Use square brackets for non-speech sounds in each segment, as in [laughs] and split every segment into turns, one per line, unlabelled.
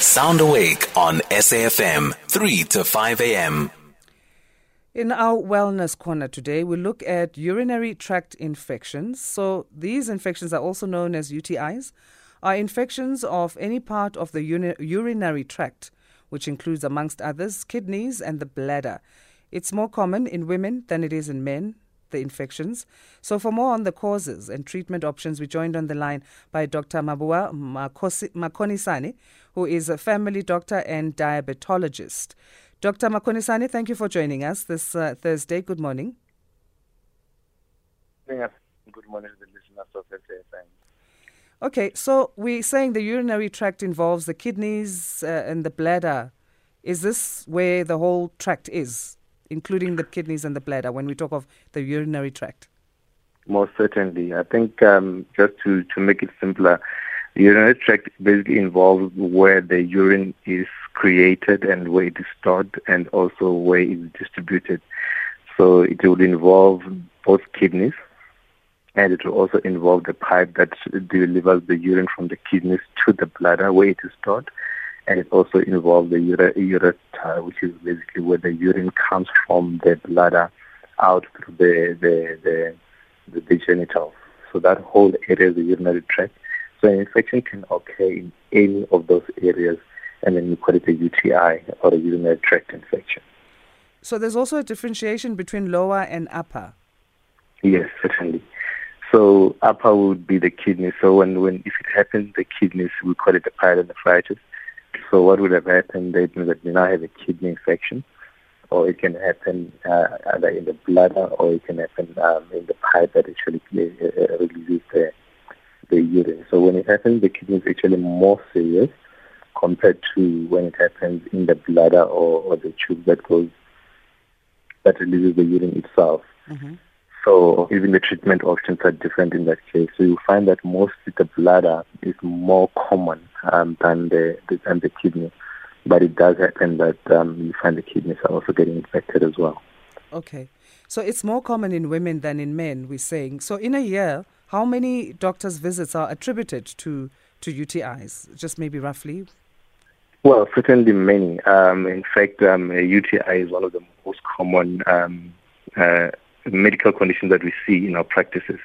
Sound Awake on SAFM 3 to 5 a.m.
In our wellness corner today, we look at urinary tract infections. So, these infections are also known as UTIs, are infections of any part of the uni- urinary tract, which includes, amongst others, kidneys and the bladder. It's more common in women than it is in men, the infections. So, for more on the causes and treatment options, we joined on the line by Dr. Mabowa Makhonisane, who is a family doctor and diabetologist. Dr. Makhonisane, thank you for joining us this uh, Thursday. Good morning. Yes.
Good morning to the listeners of SAFM.
Okay, so we're saying the urinary tract involves the kidneys uh, and the bladder. Is this where the whole tract is, including the kidneys and the bladder, when we talk of the urinary tract?
Most certainly. I think um, just to, to make it simpler, urinary tract basically involves where the urine is created and where it is stored and also where it is distributed. So it will involve both kidneys and it will also involve the pipe that delivers the urine from the kidneys to the bladder where it is stored. And it also involves the ureter, which is basically where the urine comes from the bladder out through the, the, the, the, the genitals. So that whole area is the urinary tract. So an infection can occur in any of those areas and then you call it a UTI or a urinary tract infection.
So there's also a differentiation between lower and upper.
Yes, certainly. So upper would be the kidney. So when, when if it happens the kidneys, we call it a pyelonephritis. So what would have happened? That means that you now have a kidney infection, or it can happen uh, either in the bladder, or it can happen um, in the pipe that actually uh, releases the the urine. So when it happens, the kidney is actually more serious compared to when it happens in the bladder or, or the tube that goes that releases the urine itself. Mm-hmm. So even the treatment options are different in that case. So you find that mostly the bladder is more common um, than the, the, than the kidney, but it does happen that um, you find the kidneys are also getting infected as well.
Okay, so it's more common in women than in men. We're saying so in a year. How many doctors' visits are attributed to to UTIs? Just maybe roughly.
Well, certainly many. Um, in fact, um, UTI is one of the most common um, uh, medical conditions that we see in our practices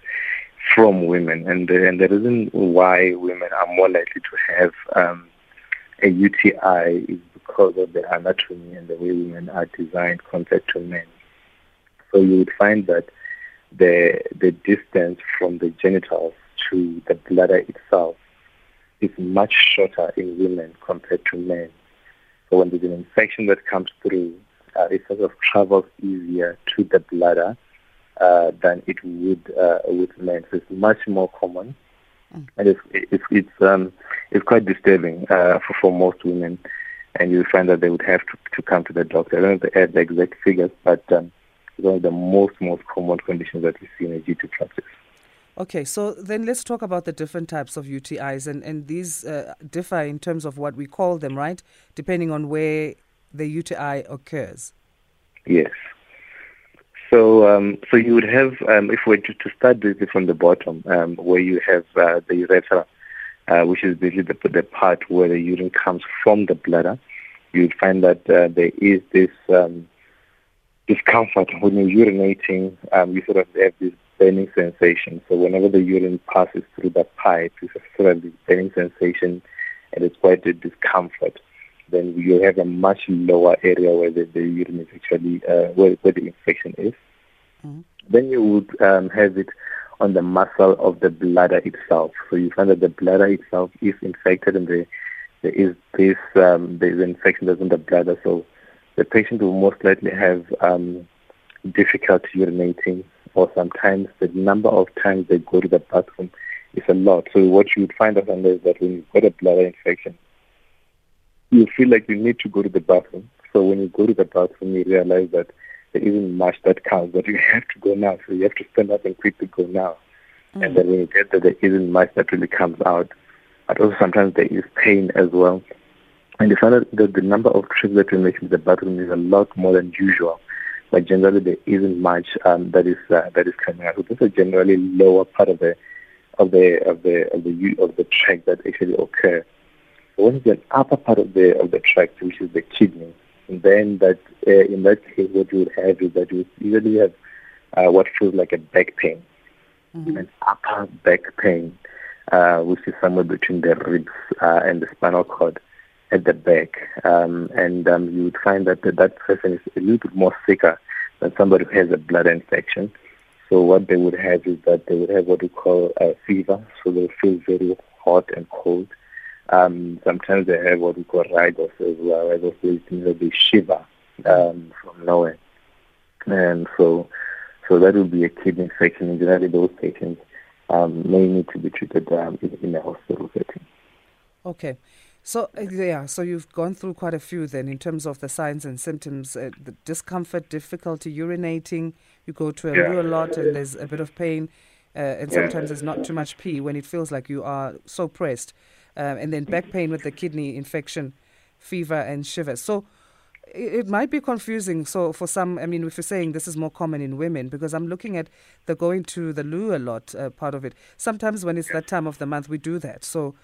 from women, and uh, and the reason why women are more likely to have um, a UTI is because of the anatomy and the way women are designed compared to men. So you would find that the the distance from the genitals to the bladder itself is much shorter in women compared to men. So when there's an infection that comes through, uh, it sort of travels easier to the bladder uh, than it would uh, with men. So it's much more common, mm. and it's it's it's, um, it's quite disturbing uh, for for most women. And you find that they would have to, to come to the doctor. I don't know the, the exact figures, but um, it's one of the most most common conditions that we see in a GP practice.
Okay, so then let's talk about the different types of UTIs, and and these uh, differ in terms of what we call them, right? Depending on where the UTI occurs.
Yes. So, um, so you would have, um, if we were to, to start basically from the bottom, um, where you have uh, the urethra, uh, which is basically the, the part where the urine comes from the bladder, you would find that uh, there is this um, discomfort when you're urinating. Um, you sort of have this burning sensation. So whenever the urine passes through that pipe, you sort of this burning sensation, and it's quite a discomfort. Then you have a much lower area where the, the urine is actually uh, where, where the infection is. Mm-hmm. Then you would um, have it on the muscle of the bladder itself. So you find that the bladder itself is infected, and the, there is this um, there is infection that's in the bladder. So the patient will most likely have um, difficulty urinating, or sometimes the number of times they go to the bathroom is a lot. So what you would find out is that when you've got a bladder infection, you feel like you need to go to the bathroom. So when you go to the bathroom, you realize that there isn't much that counts, but you [laughs] have to go now. So you have to stand up and quickly go now. Mm. And then when you get there, there isn't much that really comes out. But also sometimes there is pain as well. And find out that the number of trips that we make to the bathroom is a lot more than usual. But generally, there isn't much um, that is uh, that is coming out. So this is generally lower part of the of the of the of the of the tract that actually occur. So when it's the upper part of the of the tract, which is the kidney, and then that uh, in that case, what you would have is that you would usually have uh, what feels like a back pain, mm-hmm. an upper back pain, uh, which is somewhere between the ribs uh, and the spinal cord at the back, um, and um, you would find that that person is a little bit more sicker than somebody who has a blood infection. So what they would have is that they would have what we call a fever, so they feel very hot and cold. Um, sometimes they have what we call rigors as well. Rigors means they shiver um, from nowhere, and so so that would be a kidney infection. Generally, those patients um, may need to be treated um, in, in a hospital setting.
Okay. So uh, yeah, so you've gone through quite a few then in terms of the signs and symptoms: uh, the discomfort, difficulty urinating. You go to a yeah. a lot, and there's a bit of pain, uh, and yeah. sometimes there's not too much pee when it feels like you are so pressed, uh, and then back pain with the kidney infection, fever and shivers. So it might be confusing. So for some, I mean, if you're saying this is more common in women, because I'm looking at the going to the loo a lot uh, part of it. Sometimes when it's that time of the month, we do that. So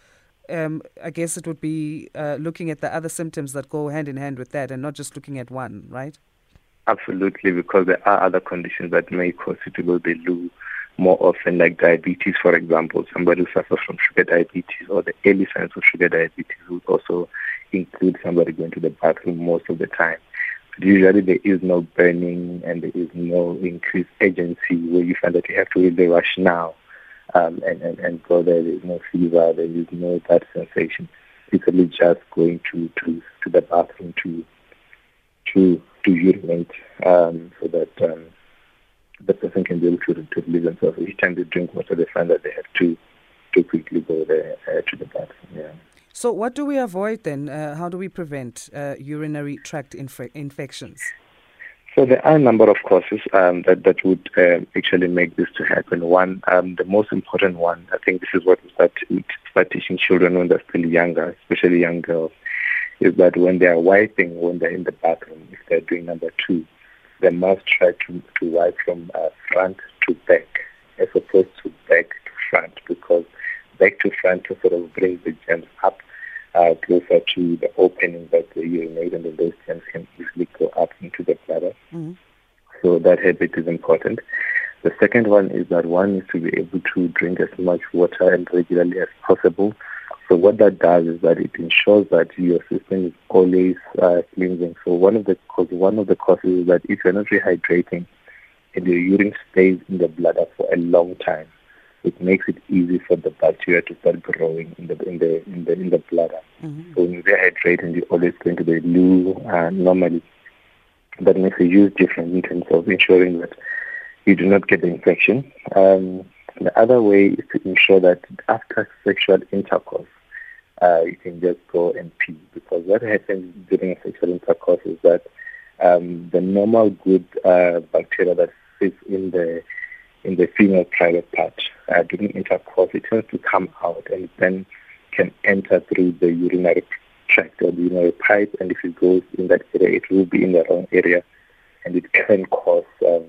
um, I guess it would be uh, looking at the other symptoms that go hand in hand with that and not just looking at one, right?
Absolutely, because there are other conditions that may cause you to loo more often, like diabetes, for example. Somebody who suffers from sugar diabetes or the early signs of sugar diabetes would also include somebody going to the bathroom most of the time. But usually there is no burning and there is no increased urgency where you find that you have to really rush now um, and, and, and go there. There's no fever, there is no that sensation. It's really just going to, to, to the bathroom to to to urinate um, so that um, the person can be able to, to release themselves. Each time they drink water, they find that they have to to quickly go there uh, to the bathroom. Yeah.
So, what do we avoid then? Uh, how do we prevent uh, urinary tract inf- infections?
So there are a number of causes um, that that would uh, actually make this to happen. One, um, the most important one, I think this is what we start, start teaching children when they're still younger, especially young girls, is that when they are wiping, when they're in the bathroom, if they're doing number two, they must try to, to wipe from uh, front to back as opposed to back to front because back to front to sort of bring the germs up uh, closer to the opening that the urinate and then those germs can easily go up into the bladder. Mm-hmm. So that habit is important. The second one is that one needs to be able to drink as much water and regularly as possible. So what that does is that it ensures that your system is always uh, cleansing. So one of the causes, one of the causes is that if you're not rehydrating and your urine stays in the bladder for a long time, it makes it easy for the bacteria to start growing in the in the in the in the bladder. Mm-hmm. So when you rehydrate and you're always going to the loo uh, normally, that makes a huge difference in terms of ensuring that you do not get the infection. Um, the other way is to ensure that after sexual intercourse, uh, you can just go and pee because what happens during sexual intercourse is that um, the normal good uh, bacteria that sits in the in the female private part uh, during intercourse, it tends to come out and then can enter through the urinary tract or the urinary pipe. And if it goes in that area, it will be in the wrong area, and it can cause um,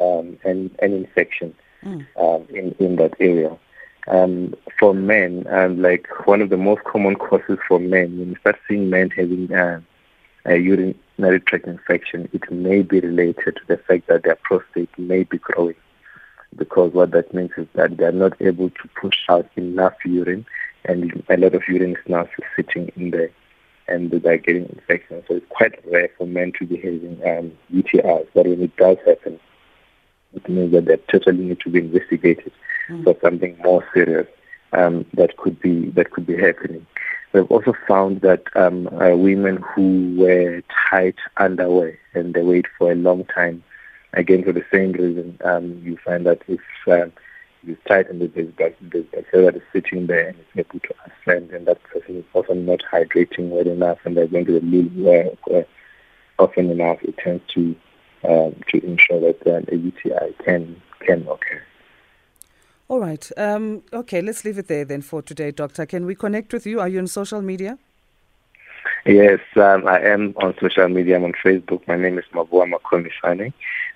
um, an, an infection mm. um, in in that area. Um, for men, um, like one of the most common causes for men, when you start seeing men having uh, a urinary tract infection, it may be related to the fact that their prostate may be growing because what that means is that they are not able to push out enough urine and a lot of urine is now sitting in there and they're getting infections. So it's quite rare for men to be having um, UTIs, but when it does happen, it means that they totally need to be investigated mm. for something more serious um, that could be that could be happening. We've also found that um, uh, women who wear tight underwear and they wait for a long time Again, for the same reason, um, you find that if um, it's tight and there's, bacteria that is sitting there and it's able to ascend, and that person is often not hydrating well enough, and they're going to the loo uh, often enough, it tends to um, to ensure that uh, a UTI can can occur.
All right. Um, okay, let's leave it there then for today, Doctor. Can we connect with you? Are you on social media?
Yes, um, I am on social media. I'm on Facebook. My name is Mabowa Makhonisane.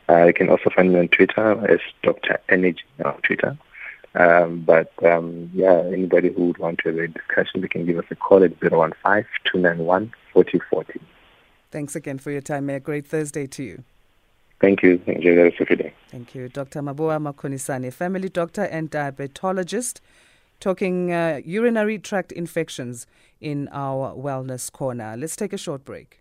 Uh, you can also find me on Twitter as Dr. Energy on Twitter. Um, but um, yeah, anybody who would want to have a discussion, they can give us a call at 015 291 4040.
Thanks again for your time. May a great Thursday to you.
Thank you. Enjoy the rest of your day.
Thank you. Dr. Mabowa Makhonisane, family doctor and diabetologist, talking uh, urinary tract infections in our Wellness Corner. Let's take a short break.